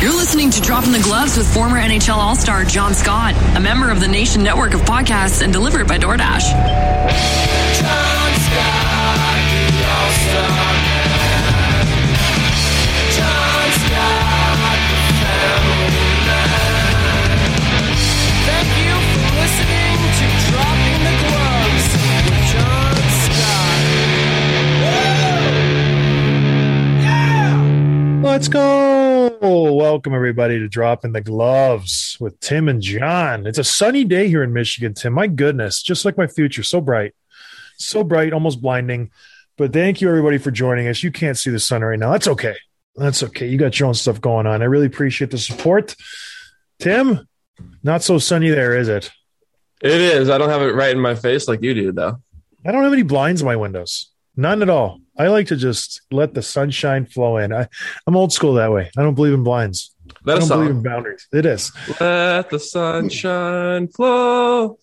You're listening to Dropping the Gloves with former NHL All Star John Scott, a member of the Nation Network of podcasts and delivered by DoorDash. John Scott, the All-Star man. John Scott, the family man. Thank you for listening to Dropping the Gloves with John Scott. Woo! Yeah! Let's go. Welcome, everybody, to Dropping the Gloves with Tim and John. It's a sunny day here in Michigan, Tim. My goodness, just like my future, so bright, so bright, almost blinding. But thank you, everybody, for joining us. You can't see the sun right now. That's okay. That's okay. You got your own stuff going on. I really appreciate the support. Tim, not so sunny there, is it? It is. I don't have it right in my face like you do, though. I don't have any blinds in my windows. None at all. I like to just let the sunshine flow in. I, I'm old school that way. I don't believe in blinds. I That don't believe in boundaries. It is. Let the sunshine flow.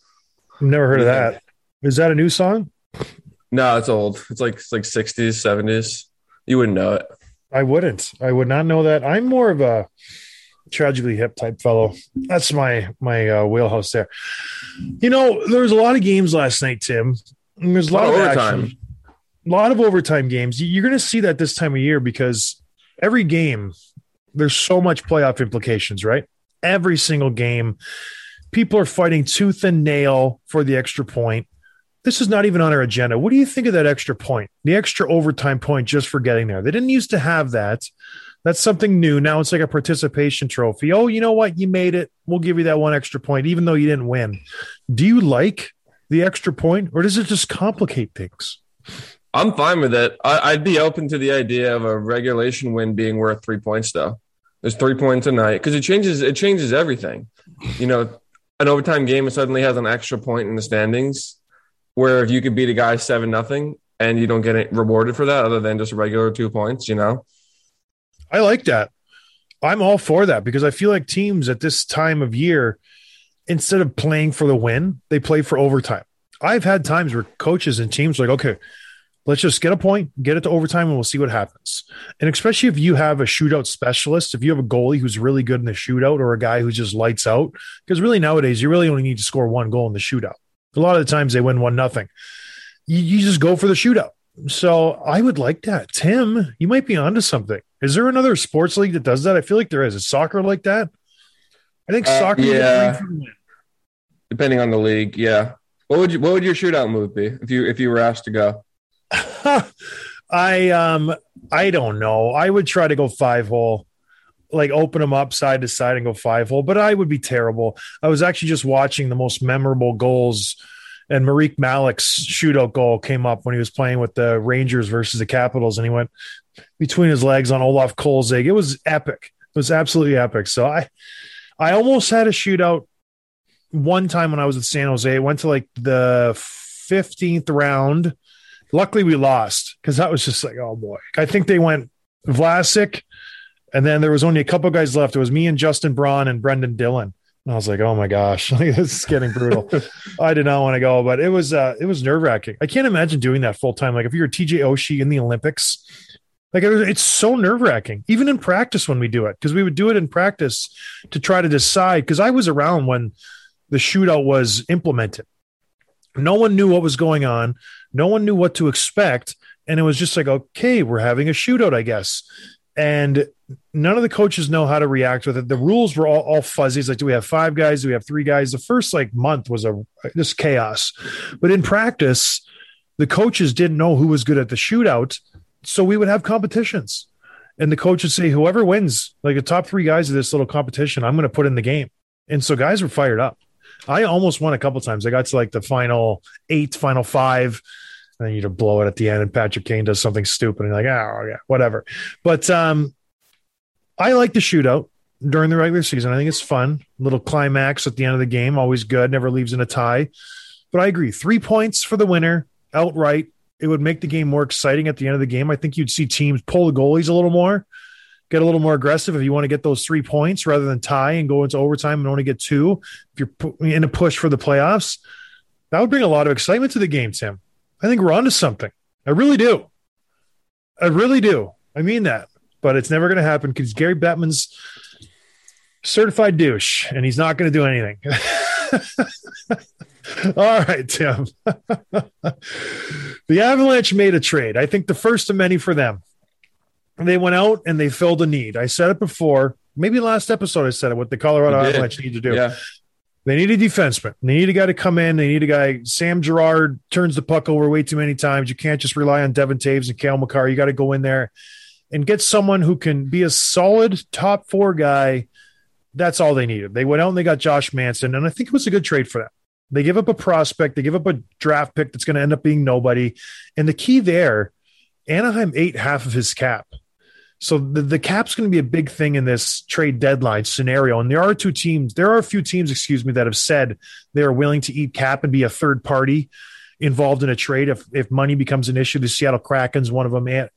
I've never heard of that. Is that a new song? No, it's old. It's like it's like 60s, 70s. You wouldn't know it. I wouldn't. I would not know that. I'm more of a tragically hip type fellow. That's my my uh, wheelhouse there. You know, there was a lot of games last night, Tim. There's a lot, Lot of of overtime. action. A lot of overtime games. You- You're going to see that this time of year because every game there's so much playoff implications, right? Every single game, people are fighting tooth and nail for the extra point. This is not even on our agenda. What do you think of that extra point? The extra overtime point just for getting there. They didn't used to have that. That's something new. Now it's like a participation trophy. Oh, you know what? You made it. We'll give you that one extra point, even though you didn't win. Do you like the extra point, or does it just complicate things? I'm fine with it. I, I'd be open to the idea of a regulation win being worth three points, though. There's three points a night because it changes. It changes everything. You know, an overtime game suddenly has an extra point in the standings, where if you could beat a guy seven nothing and you don't get rewarded for that, other than just regular two points, you know. I like that. I'm all for that because I feel like teams at this time of year, instead of playing for the win, they play for overtime. I've had times where coaches and teams are like, okay, let's just get a point, get it to overtime, and we'll see what happens. And especially if you have a shootout specialist, if you have a goalie who's really good in the shootout or a guy who just lights out, because really nowadays you really only need to score one goal in the shootout. A lot of the times they win one nothing. You, you just go for the shootout. So I would like that. Tim, you might be onto something. Is there another sports league that does that? I feel like there is. Is soccer like that? I think Uh, soccer. yeah. three for the win. Depending on the league, yeah. What would you What would your shootout move be if you if you were asked to go? I um I don't know. I would try to go five hole, like open them up side to side and go five hole, but I would be terrible. I was actually just watching the most memorable goals, and Marek Malik's shootout goal came up when he was playing with the Rangers versus the Capitals, and he went between his legs on Olaf Kolzig. It was epic. It was absolutely epic. So I I almost had a shootout one time when I was at San Jose. It went to like the 15th round. Luckily, we lost because that was just like, oh boy. I think they went Vlasic, and then there was only a couple guys left. It was me and Justin Braun and Brendan Dillon. And I was like, oh my gosh, this is getting brutal. I did not want to go, but it was uh, it was nerve wracking. I can't imagine doing that full time. Like if you're TJ Oshie in the Olympics, like it was, it's so nerve wracking. Even in practice when we do it, because we would do it in practice to try to decide. Because I was around when the shootout was implemented. No one knew what was going on. No one knew what to expect. And it was just like, okay, we're having a shootout, I guess. and none of the coaches know how to react with it. The rules were all, all fuzzy. It's like, do we have five guys? Do we have three guys? The first like month was a just chaos, but in practice, the coaches didn't know who was good at the shootout, so we would have competitions, and the coach would say, whoever wins, like the top three guys of this little competition, I'm going to put in the game, and so guys were fired up. I almost won a couple times. I got to like the final eight, final five. And then you just blow it at the end, and Patrick Kane does something stupid, and like, oh yeah, whatever. But um, I like the shootout during the regular season. I think it's fun. Little climax at the end of the game, always good. Never leaves in a tie. But I agree, three points for the winner outright. It would make the game more exciting at the end of the game. I think you'd see teams pull the goalies a little more, get a little more aggressive if you want to get those three points rather than tie and go into overtime and only get two. If you're in a push for the playoffs, that would bring a lot of excitement to the game, Tim. I think we're onto something. I really do. I really do. I mean that, but it's never going to happen because Gary Bettman's certified douche, and he's not going to do anything. All right, Tim. the Avalanche made a trade. I think the first of many for them. They went out and they filled a need. I said it before. Maybe last episode I said it. What the Colorado. Avalanche need to do. Yeah. They need a defenseman. They need a guy to come in. They need a guy. Sam Girard turns the puck over way too many times. You can't just rely on Devon Toews and Cale Makar. You got to go in there and get someone who can be a solid top four guy. That's all they needed. They went out and they got Josh Manson, and I think it was a good trade for them. They give up a prospect, they give up a draft pick that's going to end up being nobody. And the key there, Anaheim ate half of his cap. So the, the cap's going to be a big thing in this trade deadline scenario. And there are two teams, there are a few teams, excuse me, that have said they are willing to eat cap and be a third party involved in a trade if if money becomes an issue. The Seattle Kraken's one of them. And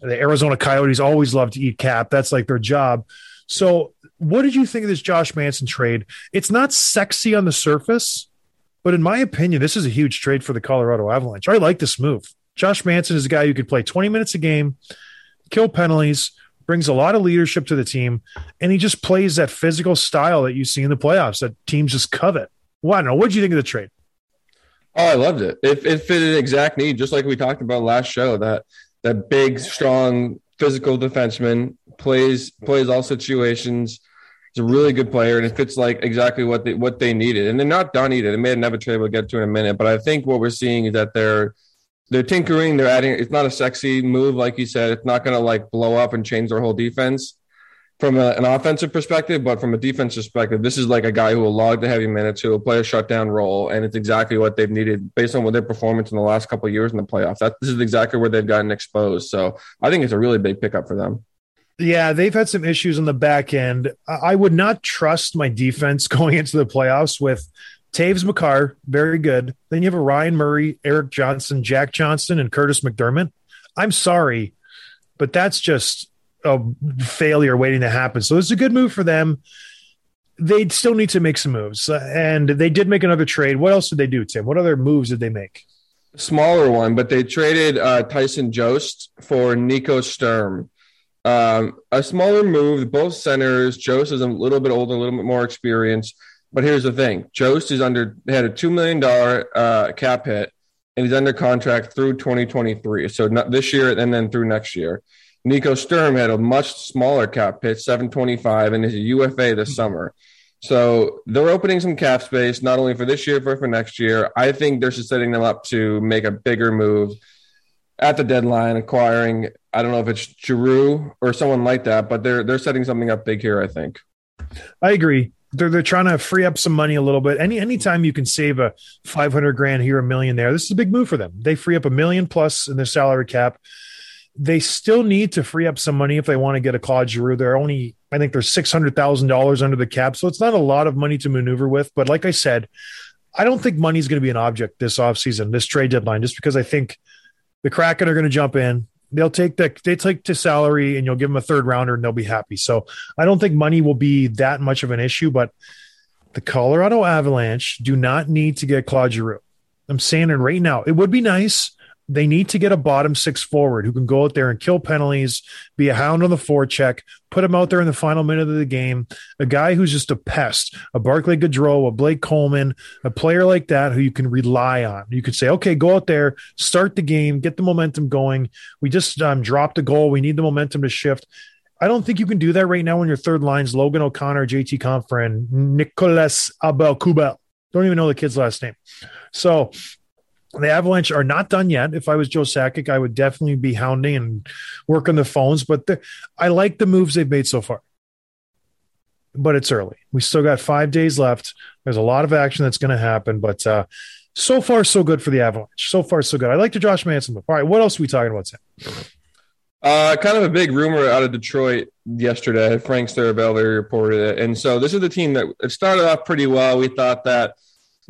the Arizona Coyotes always love to eat cap. That's like their job. So what did you think of this Josh Manson trade? It's not sexy on the surface, but in my opinion, this is a huge trade for the Colorado Avalanche. I like this move. Josh Manson is a guy who could play 20 minutes a game, kill penalties, brings a lot of leadership to the team, and he just plays that physical style that you see in the playoffs that teams just covet. Well, I don't know. What do you think of the trade? Oh, I loved it. It, it fit an exact need, just like we talked about last show. That that big, strong, physical defenseman plays plays all situations. He's a really good player, and it fits like exactly what they what they needed. And they're not done either. They made another trade we'll get to in a minute. But I think what we're seeing is that they're they're tinkering. They're adding. It's not a sexy move, like you said. It's not going to like blow up and change their whole defense from a, an offensive perspective, but from a defensive perspective, this is like a guy who will log the heavy minutes, who will play a shutdown role, and it's exactly what they've needed based on what their performance in the last couple years in the playoffs. That this is exactly where they've gotten exposed. So I think it's a really big pickup for them. Yeah, they've had some issues on the back end. I would not trust my defense going into the playoffs with Toews Makar, very good. Then you have a Ryan Murray, Erik Johnson, Jack Johnson, and Curtis McDermott. I'm sorry, but that's just a failure waiting to happen. So it's a good move for them. They'd still need to make some moves. And they did make another trade. What else did they do, Tim? What other moves did they make? Smaller one, but they traded uh, Tyson Jost for Nico Sturm. Um, a smaller move. Both centers. Jost is a little bit older, a little bit more experienced. But here's the thing: Jost is under had a two million dollar uh, cap hit, and he's under contract through 2023. So not this year and then through next year. Nico Sturm had a much smaller cap hit, 725, and is a UFA this summer. So they're opening some cap space, not only for this year, but for next year. I think they're just setting them up to make a bigger move at the deadline, acquiring. I don't know if it's Giroux or someone like that, but they're they're setting something up big here. I think. I agree. They're they're trying to free up some money a little bit. Any anytime you can save a five hundred grand here, a million there, this is a big move for them. They free up a million plus in their salary cap. They still need to free up some money if they want to get a Claude Giroux. They're only, I think, they're six hundred thousand dollars under the cap, so it's not a lot of money to maneuver with. But like I said, I don't think money is going to be an object this offseason, this trade deadline, just because I think the Kraken are going to jump in. They'll take the they take the salary and you'll give them a third rounder and they'll be happy. So I don't think money will be that much of an issue, but the Colorado Avalanche do not need to get Claude Giroux. I'm saying it right now. It would be nice. They need to get a bottom six forward who can go out there and kill penalties, be a hound on the forecheck, put him out there in the final minute of the game. A guy who's just a pest, a Barclay Goodrow, a Blake Coleman, a player like that who you can rely on. You could say, okay, go out there, start the game, get the momentum going. We just um, dropped a goal. We need the momentum to shift. I don't think you can do that right now when your third line's Logan O'Connor, JT Compher, and Nicolas Aube-Kubel. Don't even know the kid's last name. So the Avalanche are not done yet. If I was Joe Sakic, I would definitely be hounding and working the phones. But the, I like the moves they've made so far. But it's early. We still got five days left. There's a lot of action that's going to happen. But uh, so far, so good for the Avalanche. So far, so good. I like the Josh Manson. All right, what else are we talking about, Sam? Uh, kind of a big rumor out of Detroit yesterday. Frank Seravalli reported it, and so this is the team that it started off pretty well. We thought that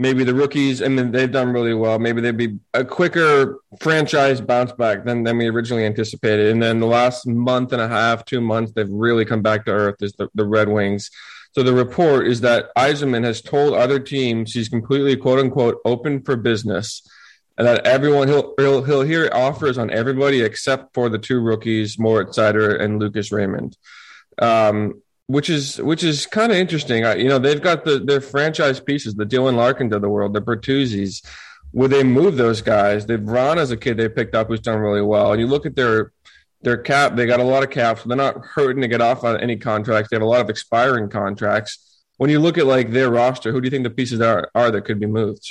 maybe the rookies, and then they've done really well. Maybe they'd be a quicker franchise bounce back than than we originally anticipated. And then the last month and a half, two months, they've really come back to earth. Is the, the Red Wings. So the report is that Yzerman has told other teams he's completely quote unquote open for business and that everyone he'll he'll he'll hear offers on everybody except for the two rookies, Moritz Seider and Lucas Raymond, um, which is which is kind of interesting. I, you know, they've got the their franchise pieces, the Dylan Larkin of the world, the Bertuzzi's. Would they move those guys? They've Ron as a kid they picked up who's done really well, and you look at their their cap. They got a lot of caps. So they're not hurting to get off on any contracts. They have a lot of expiring contracts. When you look at like their roster, who do you think the pieces are are that could be moved?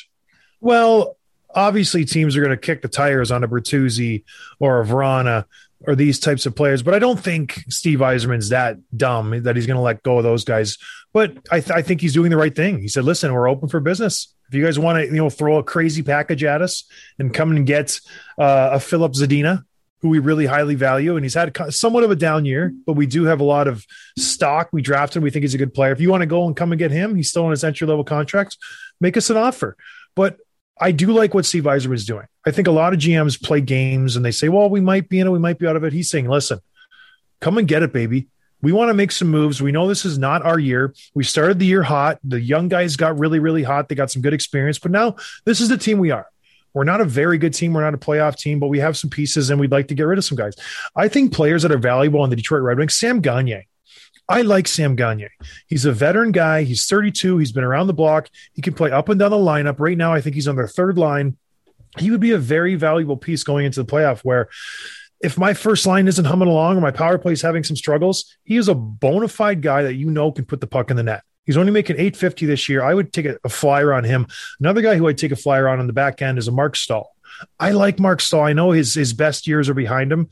Well, obviously teams are going to kick the tires on a Bertuzzi or a Vrana or these types of players, but I don't think Steve Yzerman's that dumb that he's going to let go of those guys. But I, th- I think he's doing the right thing. He said, "Listen, we're open for business. If you guys want to, you know, throw a crazy package at us and come and get uh, a Filip Zadina." Who we really highly value, and he's had somewhat of a down year, but we do have a lot of stock. We drafted, we think he's a good player. If you want to go and come and get him, he's still on his entry level contract. Make us an offer. But I do like what Steve Yzerman is doing. I think a lot of GMs play games and they say, well, we might be in it, we might be out of it. He's saying, listen, come and get it, baby. We want to make some moves. We know this is not our year. We started the year hot. The young guys got really, really hot. They got some good experience, but now this is the team we are. We're not a very good team. We're not a playoff team, but we have some pieces and we'd like to get rid of some guys. I think players that are valuable on the Detroit Red Wings, Sam Gagner. I like Sam Gagner. He's a veteran guy. He's 32. He's been around the block. He can play up and down the lineup. Right now, I think he's on their third line. He would be a very valuable piece going into the playoff where if my first line isn't humming along or my power play is having some struggles, he is a bona fide guy that you know can put the puck in the net. He's only making 850 this year. I would take a, flyer on him. Another guy who I'd take a flyer on on the back end is a Marc Staal. I like Marc Staal. I know his his best years are behind him.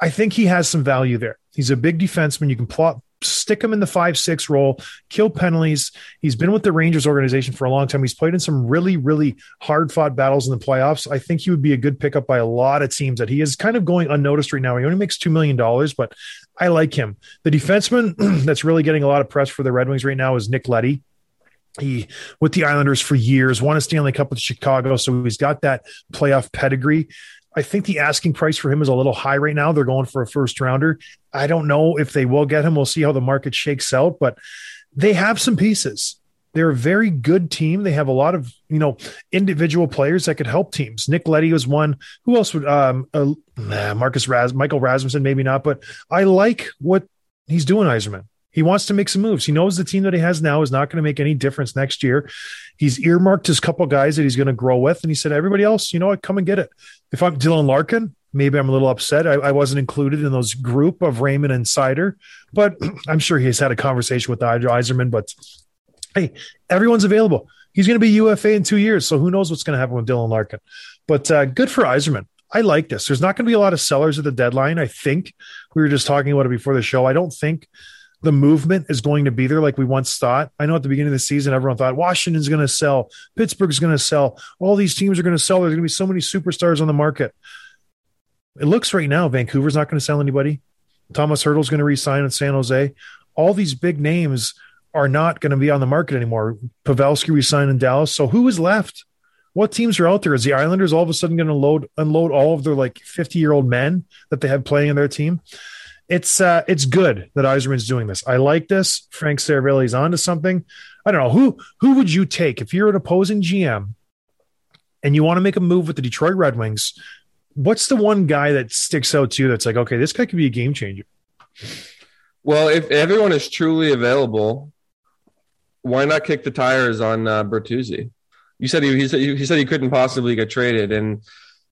I think he has some value there. He's a big defenseman. You can plot stick him in the five six role, kill penalties. He's been with the Rangers organization for a long time. He's played in some really really hard fought battles in the playoffs. I think he would be a good pickup by a lot of teams. That he is kind of going unnoticed right now. He only makes two million dollars, but I like him. The defenseman that's really getting a lot of press for the Red Wings right now is Nick Leddy He with the Islanders for years, won a Stanley Cup with Chicago, so he's got that playoff pedigree. I think the asking price for him is a little high right now. They're going for a first rounder. I don't know if they will get him. We'll see how the market shakes out, but they have some pieces. They're a very good team. They have a lot of you know individual players that could help teams. Nick Leddy was one. Who else would? Um, uh, Marcus Ras, Michael Rasmussen, maybe not. But I like what he's doing, Yzerman. He wants to make some moves. He knows the team that he has now is not going to make any difference next year. He's earmarked his couple guys that he's going to grow with, and he said, "Everybody else, you know what? Come and get it." If I'm Dylan Larkin, maybe I'm a little upset. I, I, wasn't included in those group of Raymond and Seider, but I'm sure he's had a conversation with Yzerman. But hey, everyone's available. He's going to be UFA in two years, so who knows what's going to happen with Dylan Larkin? But uh, good for Yzerman. I like this. There's not going to be a lot of sellers at the deadline. I think we were just talking about it before the show. I don't think the movement is going to be there like we once thought. I know at the beginning of the season, everyone thought Washington's going to sell, Pittsburgh's going to sell, all these teams are going to sell. There's going to be so many superstars on the market. It looks right now Vancouver's not going to sell anybody. Tomas Hertl's going to resign in San Jose. All these big names are not going to be on the market anymore. Pavelski resigned in Dallas. So who is left? What teams are out there? Is the Islanders all of a sudden going to load unload all of their like 50 year old men that they have playing in their team? It's uh, it's good that Yzerman's doing this. I like this. Frank Seravalli's onto something. I don't know who who would you take if you're an opposing GM and you want to make a move with the Detroit Red Wings. What's the one guy that sticks out to you that's like, okay, this guy could be a game changer? Well, if everyone is truly available, why not kick the tires on uh, Bertuzzi? You said he, he said he said he couldn't possibly get traded, and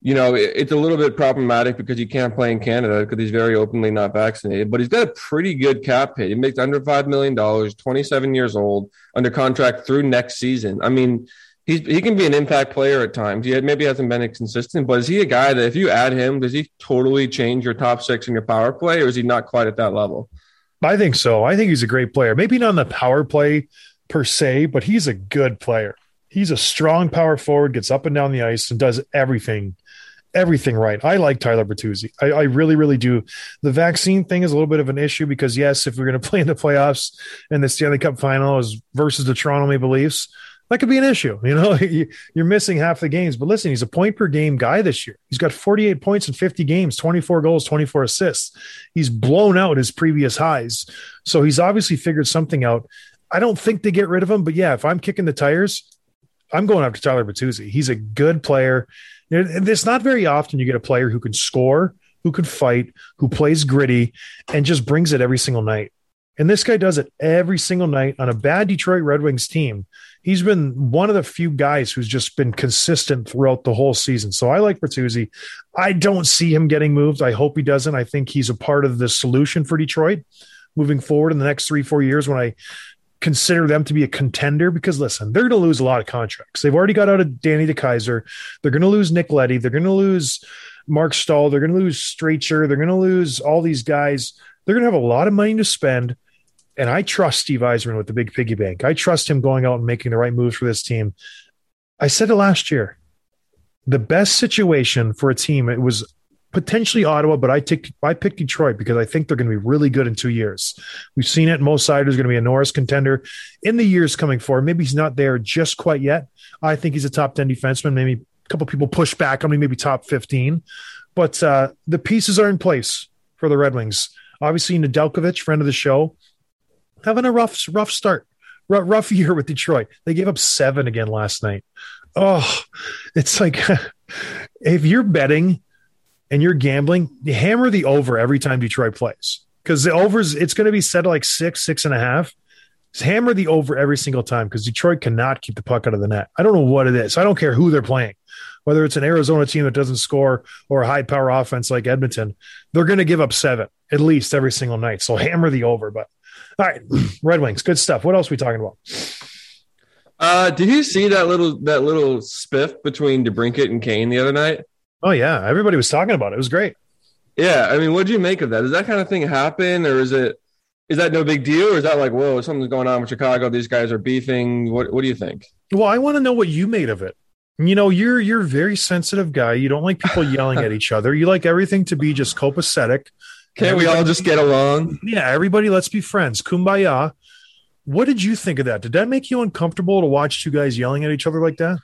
you know, it, it's a little bit problematic because he can't play in Canada because he's very openly not vaccinated. But he's got a pretty good cap hit. He makes under five million dollars, twenty seven years old, under contract through next season. I mean, he's he can be an impact player at times. He maybe hasn't been consistent, but is he a guy that if you add him, does he totally change your top six in your power play, or is he not quite at that level? I think so. I think he's a great player. Maybe not on the power play per se, but he's a good player. He's a strong power forward, gets up and down the ice, and does everything, everything right. I like Tyler Bertuzzi. I, I really, really do. The vaccine thing is a little bit of an issue because yes, if we're going to play in the playoffs and the Stanley Cup final is versus the Toronto Maple Leafs, that could be an issue. You know, you're missing half the games. But listen, he's a point per game guy this year. He's got 48 points in 50 games, 24 goals, 24 assists. He's blown out his previous highs. So he's obviously figured something out. I don't think they get rid of him, but yeah, if I'm kicking the tires, I'm going after Tyler Bertuzzi. He's a good player. It's not very often you get a player who can score, who can fight, who plays gritty, and just brings it every single night. And this guy does it every single night on a bad Detroit Red Wings team. He's been one of the few guys who's just been consistent throughout the whole season. So I like Bertuzzi. I don't see him getting moved. I hope he doesn't. I think he's a part of the solution for Detroit moving forward in the next three, four years when I consider them to be a contender because listen, they're going to lose a lot of contracts. They've already got out of Danny DeKeyser. They're going to lose Nick Leddy. They're going to lose Marc Staal. They're going to lose Stecher. They're going to lose all these guys. They're going to have a lot of money to spend. And I trust Steve Yzerman with the big piggy bank. I trust him going out and making the right moves for this team. I said it last year. The best situation for a team, it was potentially Ottawa, but I take I picked Detroit because I think they're going to be really good in two years. We've seen it. Mo Seider is going to be a Norris contender in the years coming forward. Maybe he's not there just quite yet. I think he's a top ten defenseman. Maybe a couple people push back on me, maybe top fifteen, but uh, the pieces are in place for the Red Wings. Obviously, Nedeljkovic, friend of the show, having a rough rough start, R- rough year with Detroit. They gave up seven again last night. Oh, it's like if you're betting and you're gambling, you hammer the over every time Detroit plays because the overs it's going to be set at like six, six and a half. Just hammer the over every single time because Detroit cannot keep the puck out of the net. I don't know what it is. I don't care who they're playing, whether it's an Arizona team that doesn't score or a high power offense like Edmonton. They're going to give up seven at least every single night. So hammer the over. But all right, Red Wings, good stuff. What else are we talking about? Uh, did you see that little that little spiff between DeBrincat and Kane the other night? Oh yeah, everybody was talking about it. It was great. Yeah, I mean, what do you make of that? Does that kind of thing happen, or is it is that no big deal, or is that like, whoa, something's going on with Chicago? These guys are beefing. What What do you think? Well, I want to know what you made of it. You know, you're you're a very sensitive guy. You don't like people yelling at each other. You like everything to be just copacetic. Can't we all just get along? Yeah, everybody, let's be friends. Kumbaya. What did you think of that? Did that make you uncomfortable to watch two guys yelling at each other like that?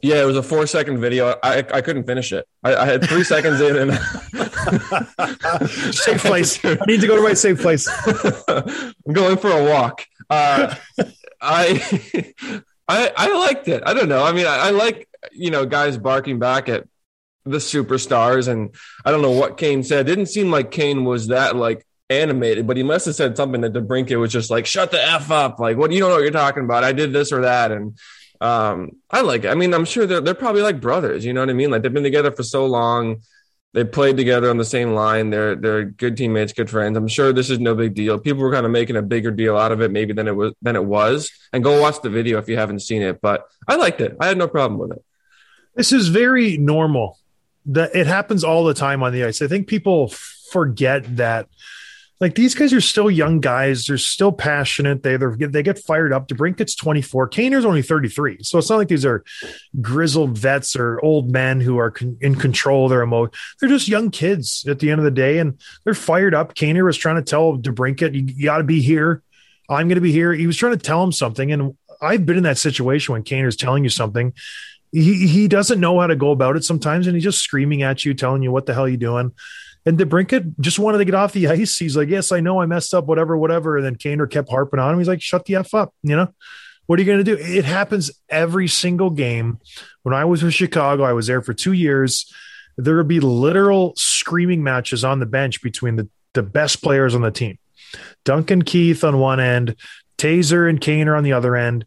Yeah, it was a four second video. I I couldn't finish it. I, I had three seconds in, and safe place. I need to go to my safe place. I'm going for a walk. Uh, I I I liked it. I don't know. I mean, I, I like you know guys barking back at the superstars, and I don't know what Kane said. It didn't seem like Kane was that like animated, but he must have said something that DeBrincat was just like, "Shut the f up!" Like, what you don't know what you're talking about. I did this or that, and um, I like it. I mean, I'm sure they're they're probably like brothers. You know what I mean? Like they've been together for so long. They played together on the same line. They're they're good teammates, good friends. I'm sure this is no big deal. People were kind of making a bigger deal out of it maybe than it was than it was. And go watch the video if you haven't seen it. But I liked it. I had no problem with it. This is very normal. That it happens all the time on the ice. I think people forget that like these guys are still young guys. They're still passionate. They they get fired up. DeBrincat's 24. Kaner's only 33. So it's not like these are grizzled vets or old men who are con- in control of their emotion. They're just young kids at the end of the day, and they're fired up. Kaner was trying to tell DeBrincat, "You, you got to be here. I'm going to be here." He was trying to tell him something, and I've been in that situation when Kaner's telling you something. He he doesn't know how to go about it sometimes, and he's just screaming at you, telling you what the hell you doing. And DeBrincat just wanted to get off the ice. He's like, Yes, I know I messed up, whatever, whatever. And then Kaner kept harping on him. He's like, Shut the F up. You know, what are you going to do? It happens every single game. When I was with Chicago, I was there for two years. There would be literal screaming matches on the bench between the, the best players on the team. Duncan Keith on one end, Tazer and Kaner on the other end.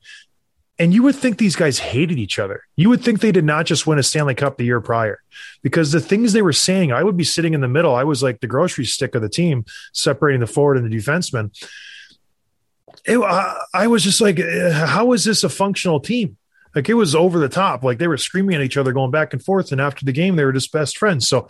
And you would think these guys hated each other. You would think they did not just win a Stanley Cup the year prior because the things they were saying, I would be sitting in the middle. I was like the grocery stick of the team, separating the forward and the defenseman. It, I, I was just like, eh, how is this a functional team? Like it was over the top. Like they were screaming at each other, going back and forth. And after the game, they were just best friends. So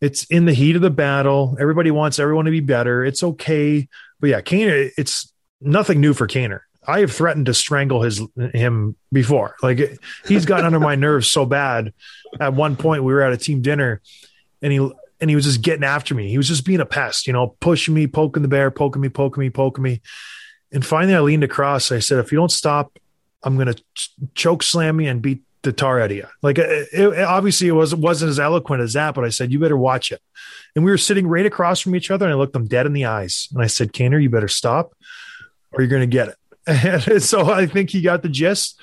it's in the heat of the battle. Everybody wants everyone to be better. It's okay. But yeah, Kaner, it's nothing new for Kaner. I have threatened to strangle his him before. Like he's gotten under my nerves so bad. At one point, we were at a team dinner, and he and he was just getting after me. He was just being a pest, you know, pushing me, poking the bear, poking me, poking me, poking me. And finally, I leaned across. I said, "If you don't stop, I'm to ch- choke slam you and beat the tar out of you." Like it, it, obviously, it was wasn't as eloquent as that, but I said, "You better watch it." And we were sitting right across from each other, and I looked them dead in the eyes, and I said, "Kaner, you better stop, or you're to get it." And so I think he got the gist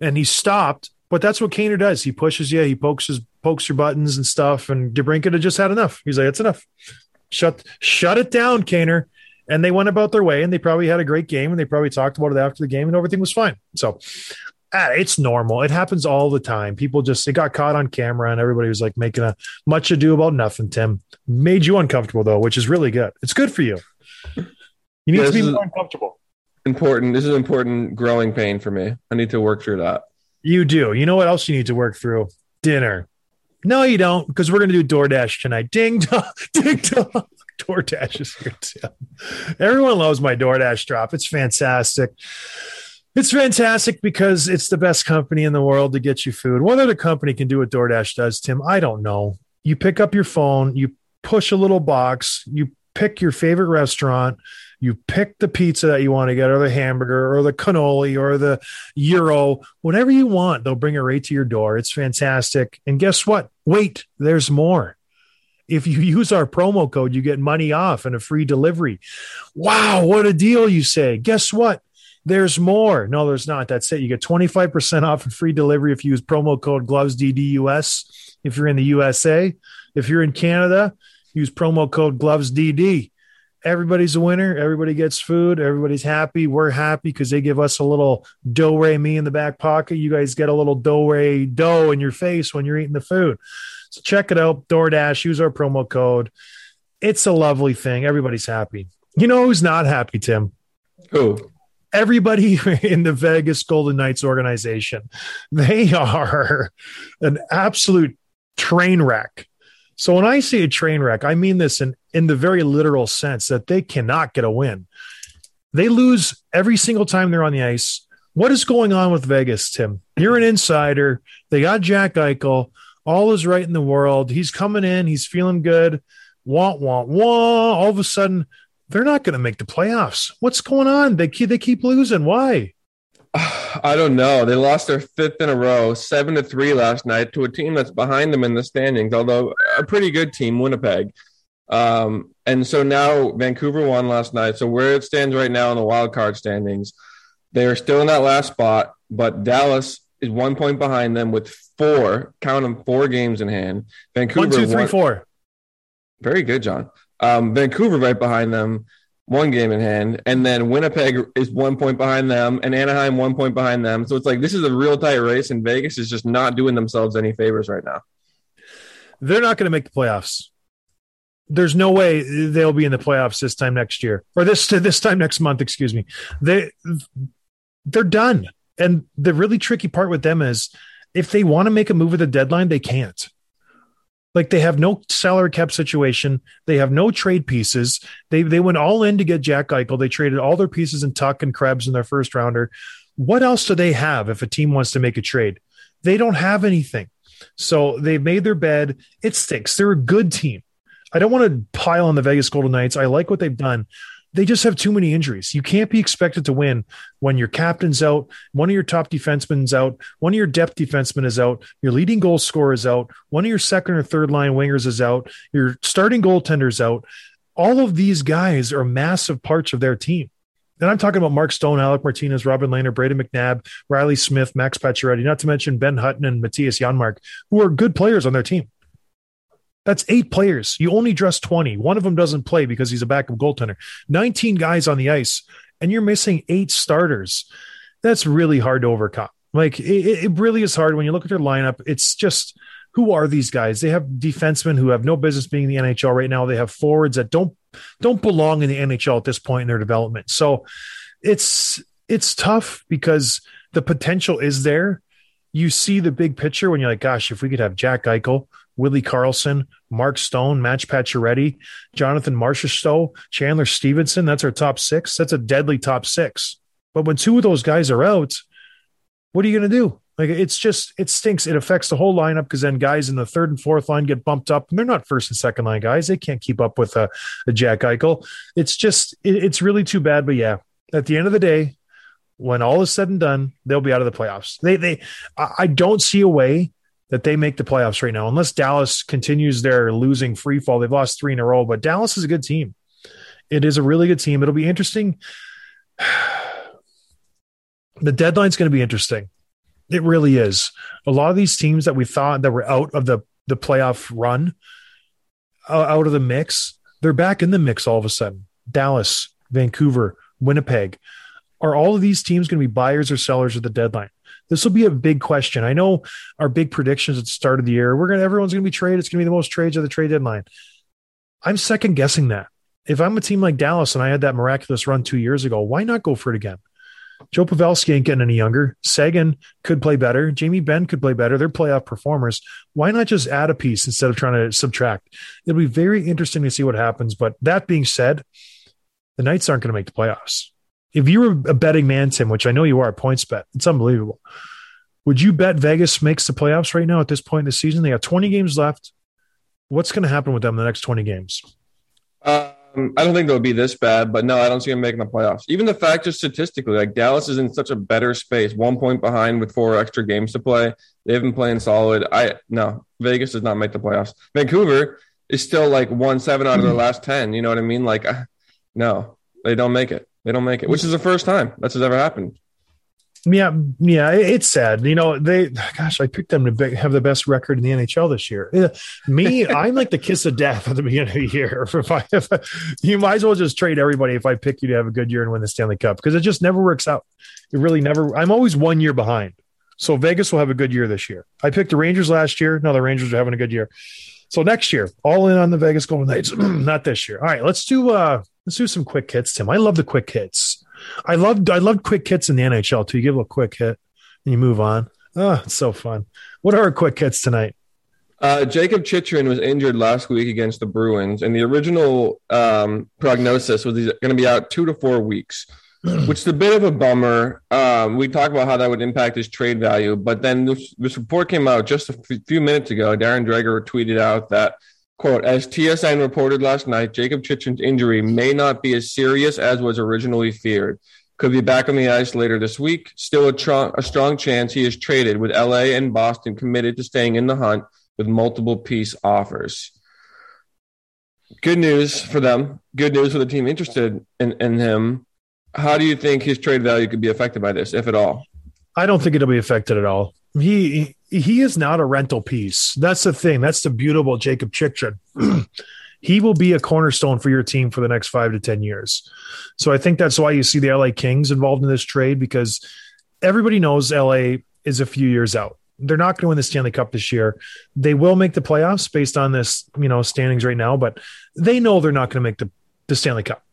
and he stopped. But that's what Kaner does. He pushes you, he pokes his pokes your buttons and stuff. And DeBrincat had just had enough. He's like, it's enough. Shut shut it down, Kaner. And they went about their way and they probably had a great game and they probably talked about it after the game and everything was fine. So ah, it's normal. It happens all the time. People just it got caught on camera and everybody was like making a much ado about nothing, Tim. Made you uncomfortable though, which is really good. It's good for you. You need Yeah, to be more uncomfortable. Important. This is important growing pain for me. I need to work through that. You do. You know what else you need to work through? Dinner. No, you don't, because we're going to do DoorDash tonight. Ding dong, ding dong. DoorDash is here too. Everyone loves my DoorDash drop. It's fantastic. It's fantastic because it's the best company in the world to get you food. What other company can do what DoorDash does, Tim? I don't know. You pick up your phone, you push a little box, you pick your favorite restaurant, you pick the pizza that you want to get, or the hamburger, or the cannoli, or the euro, whatever you want. They'll bring it right to your door. It's fantastic. And guess what? Wait, there's more. If you use our promo code, you get money off and a free delivery. Wow, what a deal, you say. Guess what? There's more. No, there's not. That's it. You get 25% off and free delivery if you use promo code GlovesDDUS. If you're in the USA, if you're in Canada, use promo code GlovesDD. Everybody's a winner. Everybody gets food. Everybody's happy. We're happy because they give us a little do re me in the back pocket. You guys get a little do re dough in your face when you're eating the food. So check it out. DoorDash. Use our promo code. It's a lovely thing. Everybody's happy. You know who's not happy, Tim? Who? everybody in the Vegas Golden Knights organization. They are an absolute train wreck. So when I say a train wreck, I mean this in, in the very literal sense that they cannot get a win. They lose every single time they're on the ice. What is going on with Vegas, Tim? You're an insider. They got Jack Eichel. All is right in the world. He's coming in. He's feeling good. Wah, wah, wah. All of a sudden, they're not going to make the playoffs. What's going on? They keep, they keep losing. Why? I don't know. They lost their fifth in a row, seven to three last night to a team that's behind them in the standings, although a pretty good team, Winnipeg. Um, and so now Vancouver won last night. So where it stands right now in the wild card standings, they are still in that last spot, but Dallas is one point behind them with four, count them, four games in hand. Vancouver One, two, three, won- four. Very good, John. Um, Vancouver right behind them, one game in hand, and then Winnipeg is one point behind them, and Anaheim one point behind them. So it's like this is a real tight race, and Vegas is just not doing themselves any favors right now. They're not going to make the playoffs. There's no way they'll be in the playoffs this time next year or this this time next month. Excuse me. They they're done. And the really tricky part with them is if they want to make a move at the deadline, they can't. Like they have no salary cap situation. They have no trade pieces. They they went all in to get Jack Eichel. They traded all their pieces in Tuch and Krebs in their first rounder. What else do they have if a team wants to make a trade? They don't have anything. So they've made their bed. It stinks. They're a good team. I don't want to pile on the Vegas Golden Knights. I like what they've done. They just have too many injuries. You can't be expected to win when your captain's out, one of your top defensemen's out, one of your depth defensemen is out, your leading goal scorer is out, one of your second or third line wingers is out, your starting goaltender's out. All of these guys are massive parts of their team. And I'm talking about Mark Stone, Alec Martinez, Robin Lehner, Brayden McNabb, Reilly Smith, Max Pacioretty, not to mention Ben Hutton and Mattias Janmark, who are good players on their team. That's eight players. You only dress 20. One of them doesn't play because he's a backup goaltender. 19 guys on the ice, and you're missing eight starters. that's really hard to overcome. Like it, it really is hard when you look at their lineup. It's just who are these guys? They have defensemen who have no business being in the NHL right now. They have forwards that don't don't belong in the NHL at this point in their development. So it's it's tough because the potential is there. You see the big picture when you're like, gosh, if we could have Jack Eichel, Willie Karlsson, Mark Stone, Match Pacioretty, Jonathan Marchessault, Chandler Stephenson, that's our top six. That's a deadly top six. But when two of those guys are out, what are you going to do? Like it's just it stinks. It affects the whole lineup because then guys in the third and fourth line get bumped up, and they're not first and second line guys. They can't keep up with a, a Jack Eichel. It's just it, it's really too bad. But yeah, at the end of the day, when all is said and done, they'll be out of the playoffs. They they I don't see a way that they make the playoffs right now unless Dallas continues their losing free fall. They've lost three in a row, but Dallas is a good team. It is a really good team. It'll be interesting. The deadline's going to be interesting. It really is. A lot of these teams that we thought that were out of the the playoff run, uh, out of the mix, they're back in the mix all of a sudden. Dallas, Vancouver, Winnipeg. Are all of these teams going to be buyers or sellers at the deadline? This will be a big question. I know our big predictions at the start of the year. We're gonna everyone's gonna be traded. It's gonna be the most trades of the trade deadline. I'm second guessing that. If I'm a team like Dallas and I had that miraculous run two years ago, why not go for it again? Joe Pavelski ain't getting any younger. Seguin could play better. Jamie Benn could play better. They're playoff performers. Why not just add a piece instead of trying to subtract? It'll be very interesting to see what happens. But that being said, the Knights aren't going to make the playoffs. If you were a betting man, Tim, which I know you are at PointsBet, it's unbelievable. Would you bet Vegas makes the playoffs right now at this point in the season? They have 20 games left. What's going to happen with them in the next 20 games? Um, I don't think they'll be this bad, but no, I don't see them making the playoffs. Even the fact, just statistically, like Dallas is in such a better space, one point behind with four extra games to play. They've been playing solid. I no, Vegas does not make the playoffs. Vancouver is still like one seven out of their last ten. You know what I mean? Like, no, they don't make it. They don't make it, which is the first time that's ever happened. Yeah, yeah, it's sad. You know, they, gosh, I picked them to be, have the best record in the NHL this year. Me, I'm like the kiss of death at the beginning of the year. If I, if I, you might as well just trade everybody if I pick you to have a good year and win the Stanley Cup because it just never works out. It really never. I'm always one year behind. So Vegas will have a good year this year. I picked the Rangers last year. Now the Rangers are having a good year. So next year, all in on the Vegas Golden Knights. Not this year. All right, let's do uh let's do some quick hits, Tim. I love the quick hits. I loved I loved quick hits in the NHL too. You give a quick hit and you move on. Oh, it's so fun. What are our quick hits tonight? Uh, Jakob Chychrun was injured last week against the Bruins, and the original um, prognosis was he's going to be out two to four weeks, which is a bit of a bummer. Um, we talked about how that would impact his trade value, but then this, this report came out just a f- few minutes ago. Darren Dreger tweeted out that, quote, as TSN reported last night, Jakob Chychrun's injury may not be as serious as was originally feared. Could be back on the ice later this week. Still a, tr- a strong chance he is traded, with LA and Boston committed to staying in the hunt with multiple piece offers. Good news for them. Good news for the team interested in, in him. How do you think his trade value could be affected by this, if at all? I don't think it'll be affected at all. He he is not a rental piece. That's the thing. That's the beautiful Jakob Chychrun. he will be a cornerstone for your team for the next five to ten years. So I think that's why you see the LA Kings involved in this trade because everybody knows LA is a few years out. They're not going to win the Stanley Cup this year. They will make the playoffs based on this, you know, standings right now, but they know they're not going to make the, the Stanley Cup.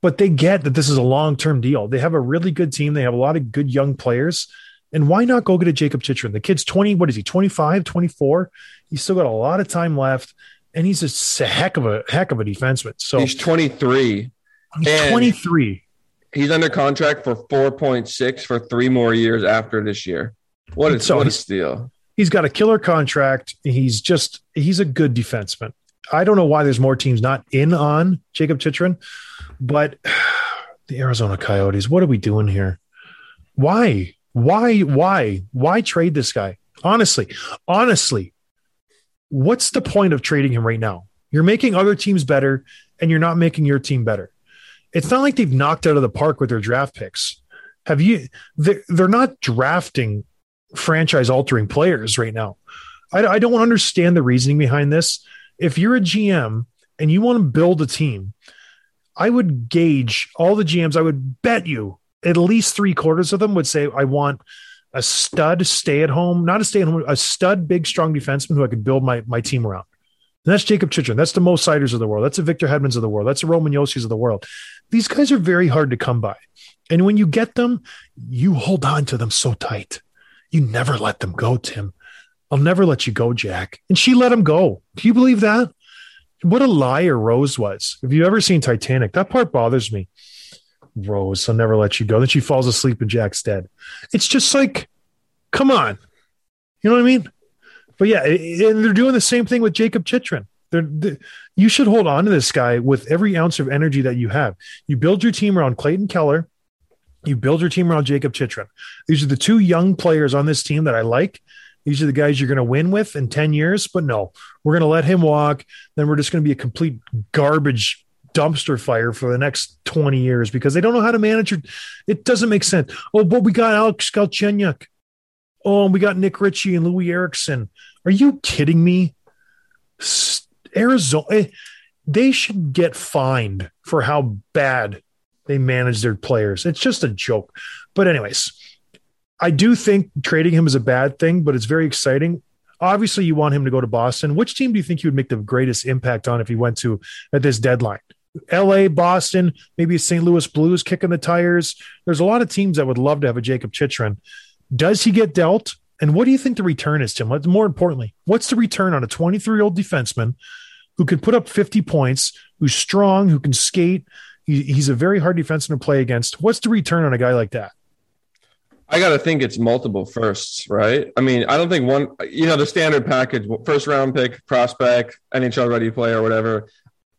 But they get that this is a long term deal. They have a really good team. They have a lot of good young players. And why not go get a Jakob Chychrun? The kid's 20, what is he, 25, 24? He's still got a lot of time left. And he's a heck of a heck of a defenseman. So He's 23. he's 23. He's under contract for 4.6 for three more years after this year. What a, So what a steal. He's got a killer contract. He's just he's a good defenseman. I don't know why there's more teams not in on Jakob Chychrun, but the Arizona Coyotes, what are we doing here? Why? Why? Why? Why trade this guy? Honestly, honestly, what's the point of trading him right now? You're making other teams better and you're not making your team better. It's not like they've knocked out of the park with their draft picks. Have you? They're, they're not drafting franchise altering players right now. I, I don't understand the reasoning behind this. If you're a GM and you want to build a team, I would gauge all the GMs. I would bet you at least three quarters of them would say, I want a stud stay at home, not a stay at home, a stud, big, strong defenseman who I could build my, my team around. And that's Jakob Chychrun. That's the Mo Seiders of the world. That's the Victor Hedmans of the world. That's the Roman Josi's of the world. These guys are very hard to come by. And when you get them, you hold on to them so tight. You never let them go, Tim. I'll never let you go, Jack. And she let him go. Do you believe that? What a liar Rose was. Have you ever seen Titanic? That part bothers me. Rose, I'll never let you go. Then she falls asleep and Jack's dead. It's just like, come on. You know what I mean? But yeah, and they're doing the same thing with Jakob Chychrun. They're, they, you should hold on to this guy with every ounce of energy that you have. You build your team around Clayton Keller. You build your team around Jakob Chychrun. These are the two young players on this team that I like. These are the guys you're going to win with in 10 years. But no, we're going to let him walk. Then we're just going to be a complete garbage dumpster fire for the next 20 years because they don't know how to manage it. It doesn't make sense. Oh, but we got Alex Galchenyuk. Oh, and we got Nick Ritchie and Loui Eriksson. Are you kidding me? Arizona, eh, they should get fined for how bad they manage their players. It's just a joke. But, anyways, I do think trading him is a bad thing, but it's very exciting. Obviously, you want him to go to Boston. Which team do you think he would make the greatest impact on if he went to at this deadline? LA, Boston, maybe St. Louis Blues kicking the tires. There's a lot of teams that would love to have a Jakob Chychrun. Does he get dealt? And what do you think the return is, Tim? More importantly, what's the return on a 23 year old defenseman who can put up 50 points, who's strong, who can skate? He, he's a very hard defenseman to play against. What's the return on a guy like that? I got to think it's multiple firsts, right? I mean, I don't think one, you know, the standard package, first round pick, prospect, NHL ready player, whatever.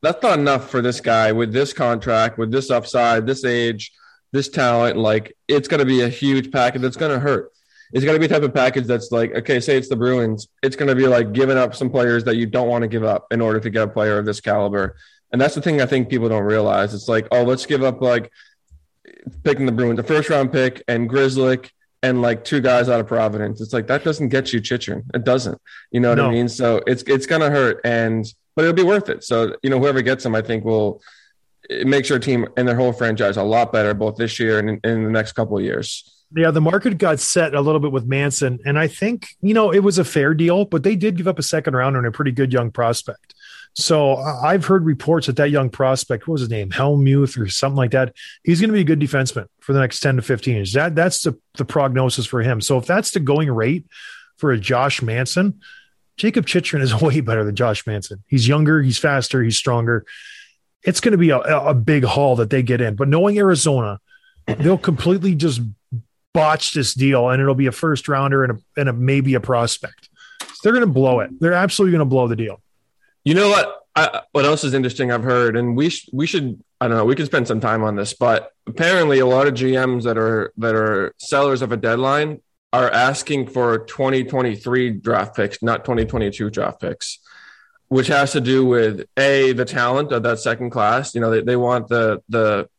That's not enough for this guy with this contract, with this upside, this age, this talent. Like, it's going to be a huge package that's going to hurt. It's going to be a type of package that's like, okay, say it's the Bruins. It's going to be like giving up some players that you don't want to give up in order to get a player of this caliber. And that's the thing I think people don't realize. It's like, oh, let's give up like picking the Bruins, the first round pick, and Grzelcyk, and like two guys out of Providence. It's like that doesn't get you Chychrun. It doesn't. You know what No. I mean? So it's it's gonna hurt, and but it'll be worth it. So you know, whoever gets them, I think will it makes your team and their whole franchise a lot better, both this year and in, in the next couple of years. Yeah, the market got set a little bit with Manson, and I think you know it was a fair deal, but they did give up a second rounder and a pretty good young prospect. So I've heard reports that that young prospect, what was his name, Helmuth or something like that, he's going to be a good defenseman for the next ten to fifteen years. That that's the the prognosis for him. So if that's the going rate for a Josh Manson, Jakob Chychrun is way better than Josh Manson. He's younger, he's faster, he's stronger. It's going to be a, a big haul that they get in. But knowing Arizona, they'll completely just botch this deal and it'll be a first rounder and, a, and a, maybe a prospect. They're going to blow it. They're absolutely going to blow the deal. You know what? I, what else is interesting? I've heard, and we sh- we should I don't know. We could spend some time on this, but apparently, a lot of GMs that are that are sellers of a deadline are asking for 2023 draft picks, not 2022 draft picks, which has to do with a the talent of that second class. You know, they, they want the the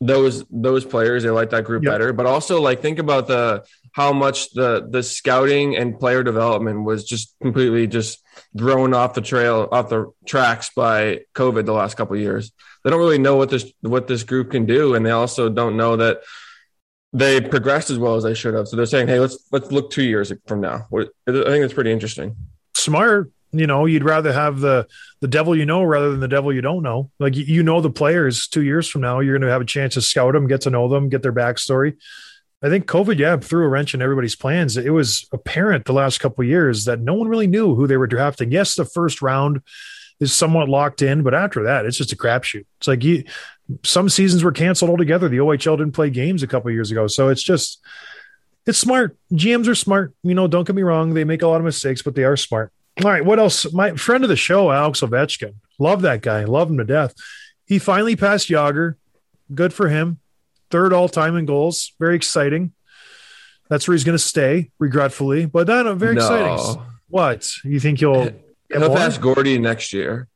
those those players. They like that group Yep. better, but also like think about the how much the the scouting and player development was just completely just thrown off the trail off the tracks by COVID the last couple years. They don't really know what this what this group can do, and they also don't know that they progressed as well as they should have. So they're saying, "Hey, let's let's look two years from now." I think it's pretty interesting. Smart. You know, you'd rather have the the devil you know rather than the devil you don't know. Like you know the players two years from now, you're going to have a chance to scout them, get to know them, get their backstory. I think COVID, yeah, threw a wrench in everybody's plans. It was apparent the last couple years that no one really knew who they were drafting. Yes, the first round is somewhat locked in, but after that, it's just a crapshoot. It's like you, some seasons were canceled altogether. The OHL didn't play games a couple years ago, so it's just it's smart. GMs are smart. You know, don't get me wrong; they make a lot of mistakes, but they are smart. All right, what else? My friend of the show, Alex Ovechkin, love that guy, love him to death. He finally passed Jagr. Good for him. Third all time in goals. Very exciting. That's where he's going to stay, regretfully, but that uh, very No. exciting. What you think you'll? He'll more? pass Gordy next year.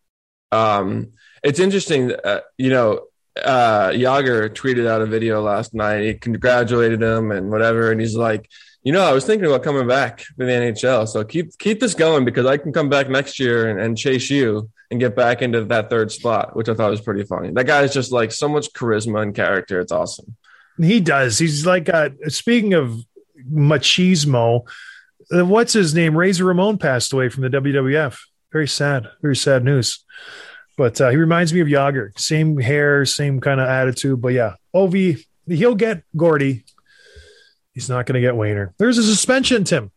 Um, it's interesting. Uh, you know, uh, Jagr tweeted out a video last night. He congratulated him and whatever, and he's like, "You know, I was thinking about coming back to the NHL. So keep keep this going because I can come back next year and, and chase you and get back into that third spot." Which I thought was pretty funny. That guy is just like so much charisma and character. It's awesome. He does. He's like, uh, speaking of machismo, uh, what's his name? Razor Ramon passed away from the WWF. Very sad. Very sad news. But uh, he reminds me of Jagr. Same hair, same kind of attitude. But yeah, Ovi, he'll get Gordy. He's not going to get Wayner. There's a suspension, Tim.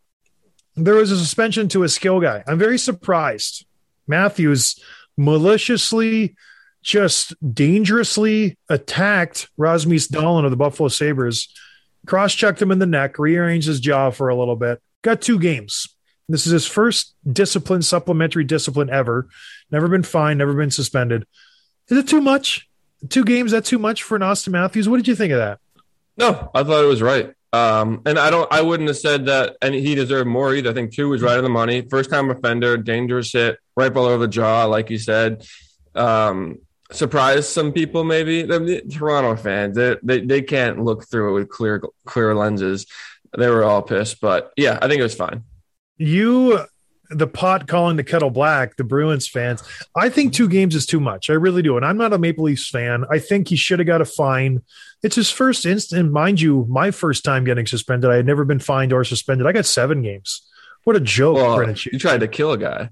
There was a suspension to a skill guy. I'm very surprised. Matthews maliciously, just dangerously attacked Rasmus Dahlin of the Buffalo Sabres, cross checked him in the neck, rearranged his jaw for a little bit, got two games. This is his first discipline, supplementary discipline ever. Never been fined, never been suspended. Is it too much? Two games, that too much for an Austin Matthews? What did you think of that? No, I thought it was right. Um, and I don't, I wouldn't have said that, and he deserved more either. I think two was right on the money. First time offender, dangerous hit, right below the jaw, like you said. Um, surprised some people, maybe. The Toronto fans, they, they they can't look through it with clear clear lenses. They were all pissed, but yeah, I think it was fine. You, the pot calling the kettle black, the Bruins fans, I think two games is too much. I really do. And I'm not a Maple Leafs fan. I think he should have got a fine. It's his first instant, mind you, my first time getting suspended. I had never been fined or suspended. I got seven games. What a joke, Well, you tried to kill a guy.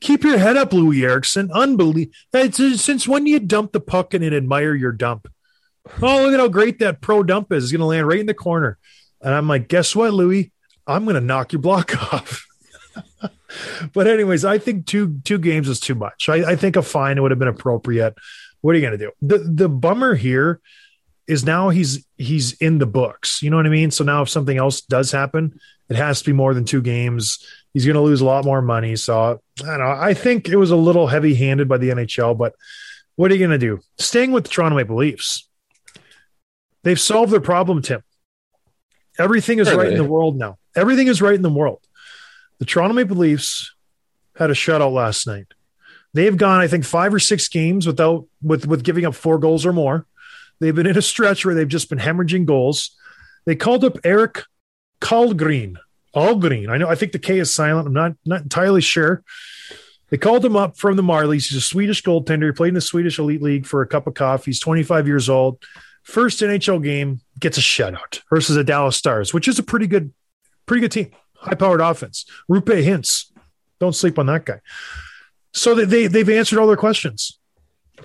Keep your head up, Loui Eriksson. Unbelievable. Since when do you dump the puck and admire your dump? Oh, look at how great that pro dump is. It's going to land right in the corner. And I'm like, guess what, Louis? I'm going to knock your block off. but anyways, I think two two games is too much. I, I think a fine would have been appropriate. What are you going to do? The the bummer here is now he's he's in the books. You know what I mean? So now if something else does happen, it has to be more than two games. He's going to lose a lot more money. So I don't know. I think it was a little heavy handed by the NHL, but what are you going to do? Staying with the Toronto Maple Leafs, they've solved their problem, Tim. Everything is Are right in the world now. Everything is right in the world. The Toronto Maple Leafs had a shutout last night. They've gone, I think, five or six games without with with giving up four goals or more. They've been in a stretch where they've just been hemorrhaging goals. They called up Erik Källgren. Allgreen. I know. I think the K is silent. I'm not not entirely sure. They called him up from the Marlies. He's a Swedish goaltender. He played in the Swedish Elite League for a cup of coffee. He's 25 years old. First NHL game gets a shutout versus the Dallas Stars, which is a pretty good, pretty good team. High powered offense. Roope Hintz. Don't sleep on that guy. So they, they they've answered all their questions.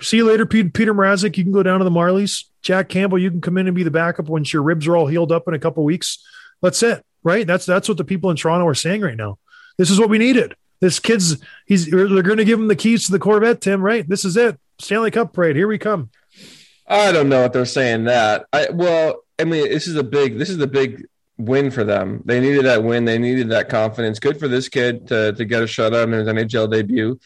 See you later, Pete, Peter Mrazek. You can go down to the Marlies. Jack Campbell, you can come in and be the backup once your ribs are all healed up in a couple weeks. That's it, right? That's that's what the people in Toronto are saying right now. This is what we needed. This kid's he's they're going to give him the keys to the Corvette, Tim. Right? This is it. Stanley Cup parade. Here we come. I don't know if they're saying that. I well, I mean, this is a big this is a big win for them. They needed that win. They needed that confidence. Good for this kid to to get a shutout in his NHL debut.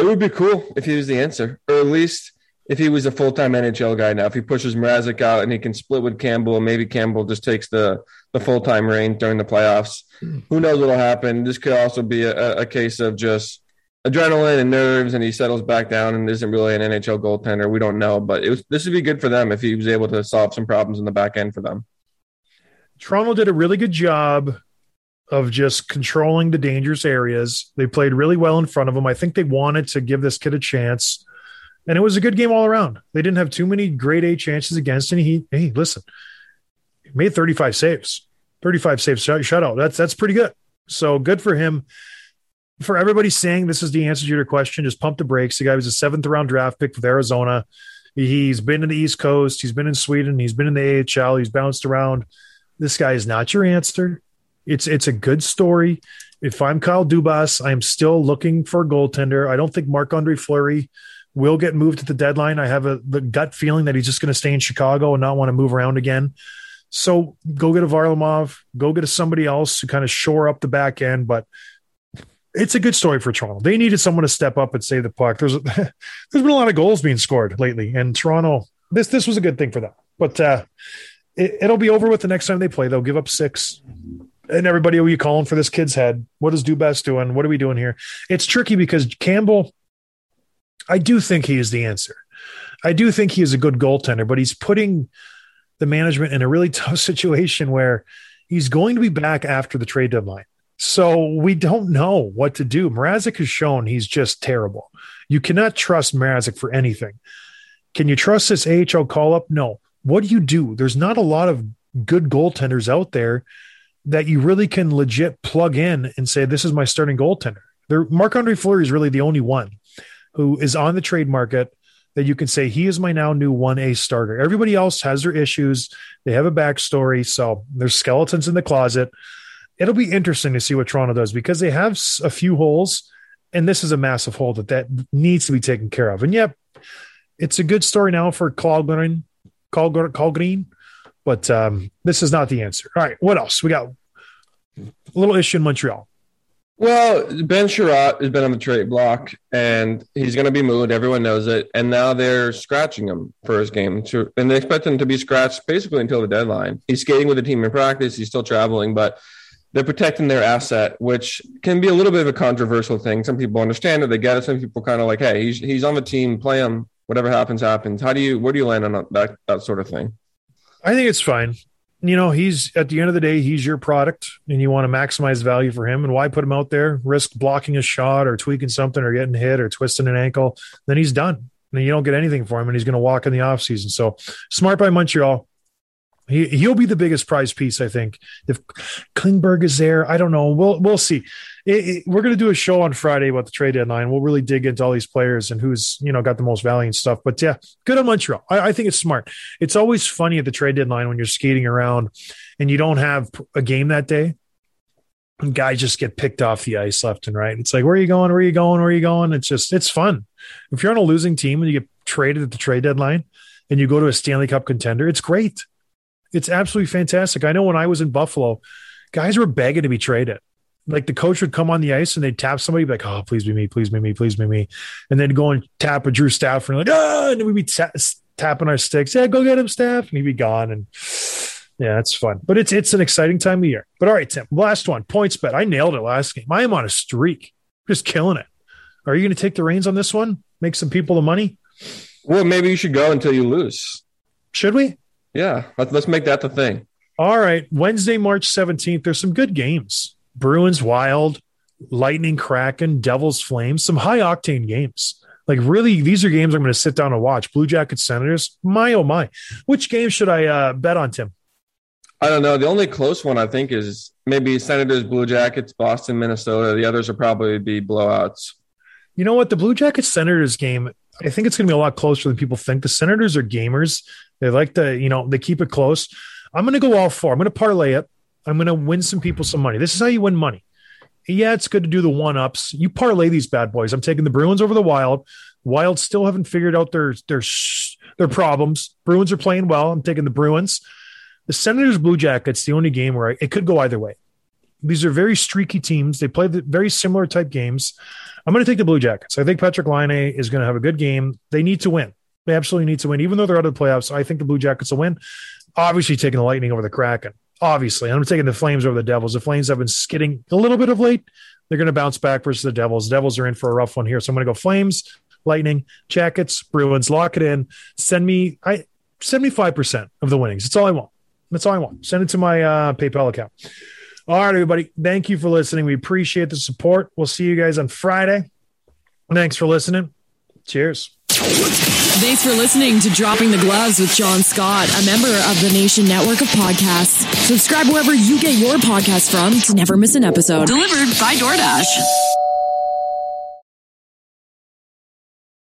It would be cool if he was the answer, or at least if he was a full time NHL guy now. If he pushes Mrazek out and he can split with Campbell, and maybe Campbell just takes the the full time reign during the playoffs. Hmm. Who knows what'll happen? This could also be a, a case of just adrenaline and nerves, and he settles back down and isn't really an NHL goaltender. We don't know, but it was this would be good for them if he was able to solve some problems in the back end for them. Toronto did a really good job of just controlling the dangerous areas. They played really well in front of him. I think they wanted to give this kid a chance. And it was a good game all around. They didn't have too many grade A chances against And He, hey, listen, he made 35 saves, 35 saves shut- shutout. That's that's pretty good. So good for him. For everybody saying this is the answer to your question, just pump the brakes. The guy was a seventh round draft pick with Arizona. He's been in the East Coast. He's been in Sweden. He's been in the AHL. He's bounced around. This guy is not your answer. It's it's a good story. If I'm Kyle Dubas, I'm still looking for a goaltender. I don't think Marc Andre Fleury will get moved at the deadline. I have a the gut feeling that he's just going to stay in Chicago and not want to move around again. So go get a Varlamov, go get a somebody else to kind of shore up the back end. But it's a good story for Toronto. They needed someone to step up and save the puck. There's there's been a lot of goals being scored lately, and Toronto this this was a good thing for them. But uh, it, it'll be over with the next time they play. They'll give up six, and everybody oh, will be calling for this kid's head. What is Dubas doing? What are we doing here? It's tricky because Campbell. I do think he is the answer. I do think he is a good goaltender, but he's putting the management in a really tough situation where he's going to be back after the trade deadline. So we don't know what to do. Mrazek has shown he's just terrible. You cannot trust Mrazek for anything. Can you trust this AHL call up? No. what do you do? There's not a lot of good goaltenders out there that you really can legit plug in and say, this is my starting goaltender. Marc Andre Fleury is really the only one who is on the trade market that you can say he is my now new 1A starter. Everybody else has their issues. They have a backstory. So there's skeletons in the closet. It'll be interesting to see what Toronto does because they have a few holes, and this is a massive hole that that needs to be taken care of. And yep, it's a good story now for Källgren, Källgren, Källgren but um, this is not the answer. All right, what else? We got a little issue in Montreal. Well, Ben Chiarot has been on the trade block, and he's going to be moved. Everyone knows it, and now they're scratching him for his game, to, and they expect him to be scratched basically until the deadline. He's skating with the team in practice. He's still traveling, but they're protecting their asset, which can be a little bit of a controversial thing. Some people understand it; they get it. Some people kind of like, "Hey, he's he's on the team. Play him. Whatever happens, happens." How do you where do you land on that that sort of thing? I think it's fine. You know, he's at the end of the day, he's your product and you want to maximize value for him. And why put him out there, risk blocking a shot or tweaking something or getting hit or twisting an ankle? Then he's done. And you don't get anything for him and he's going to walk in the offseason. So smart by Montreal. He, he'll be the biggest prize piece, I think. If Klingberg is there, I don't know. We'll we'll see. It, it, we're going to do a show on Friday about the trade deadline. We'll really dig into all these players and who's you know got the most value and stuff. But yeah, good on Montreal. I, I think it's smart. It's always funny at the trade deadline when you're skating around and you don't have a game that day. Guys just get picked off the ice left and right. It's like, where are you going? Where are you going? Where are you going? It's just, it's fun. If you're on a losing team and you get traded at the trade deadline and you go to a Stanley Cup contender, it's great. It's absolutely fantastic. I know when I was in Buffalo, guys were begging to be traded. Like the coach would come on the ice and they'd tap somebody, be like, "Oh, please be me, please be me, please be me," and then go and tap a Drew Stafford, and like, "Ah," and then we'd be ta- tapping our sticks. Yeah, go get him, Staff, and he'd be gone. And yeah, it's fun, but it's it's an exciting time of year. But all right, Tim, last one, PointsBet. I nailed it last game. I am on a streak, just killing it. Are you going to take the reins on this one? Make some people the money? Well, maybe you should go until you lose. Should we? Yeah, let's let's make that the thing. All right. Wednesday, March 17th, there's some good games. Bruins Wild, Lightning Kraken, Devils Flames, some high octane games. Like really, these are games I'm going to sit down and watch. Blue Jackets Senators. My oh my. Which game should I uh, bet on, Tim? I don't know. The only close one I think is maybe Senators, Blue Jackets, Boston, Minnesota. The others will probably be blowouts. You know what? The Blue Jackets Senators game, I think it's going to be a lot closer than people think. The Senators are gamers. They like to, you know, they keep it close. I'm going to go all four. I'm going to parlay it. I'm going to win some people some money. This is how you win money. Yeah, it's good to do the one ups. You parlay these bad boys. I'm taking the Bruins over the Wild. Wild still haven't figured out their their their problems. Bruins are playing well. I'm taking the Bruins. The Senators Blue Jackets, the only game where I, it could go either way. These are very streaky teams. They play the very similar type games. I'm going to take the Blue Jackets. I think Patrik Laine is going to have a good game. They need to win. They absolutely need to win, even though they're out of the playoffs. I think the Blue Jackets will win. Obviously, taking the Lightning over the Kraken. Obviously, I'm taking the Flames over the Devils. The Flames have been skidding a little bit of late. They're going to bounce back versus the Devils. The Devils are in for a rough one here, so I'm going to go Flames, Lightning, Jackets, Bruins. Lock it in. Send me I 75 percent of the winnings. That's all I want. That's all I want. Send it to my uh, PayPal account. All right, everybody. Thank you for listening. We appreciate the support. We'll see you guys on Friday. Thanks for listening. Cheers. Thanks for listening to Dropping the Gloves with John Scott, a member of the Nation Network of Podcasts. Subscribe wherever you get your podcasts from to never miss an episode. Delivered by DoorDash.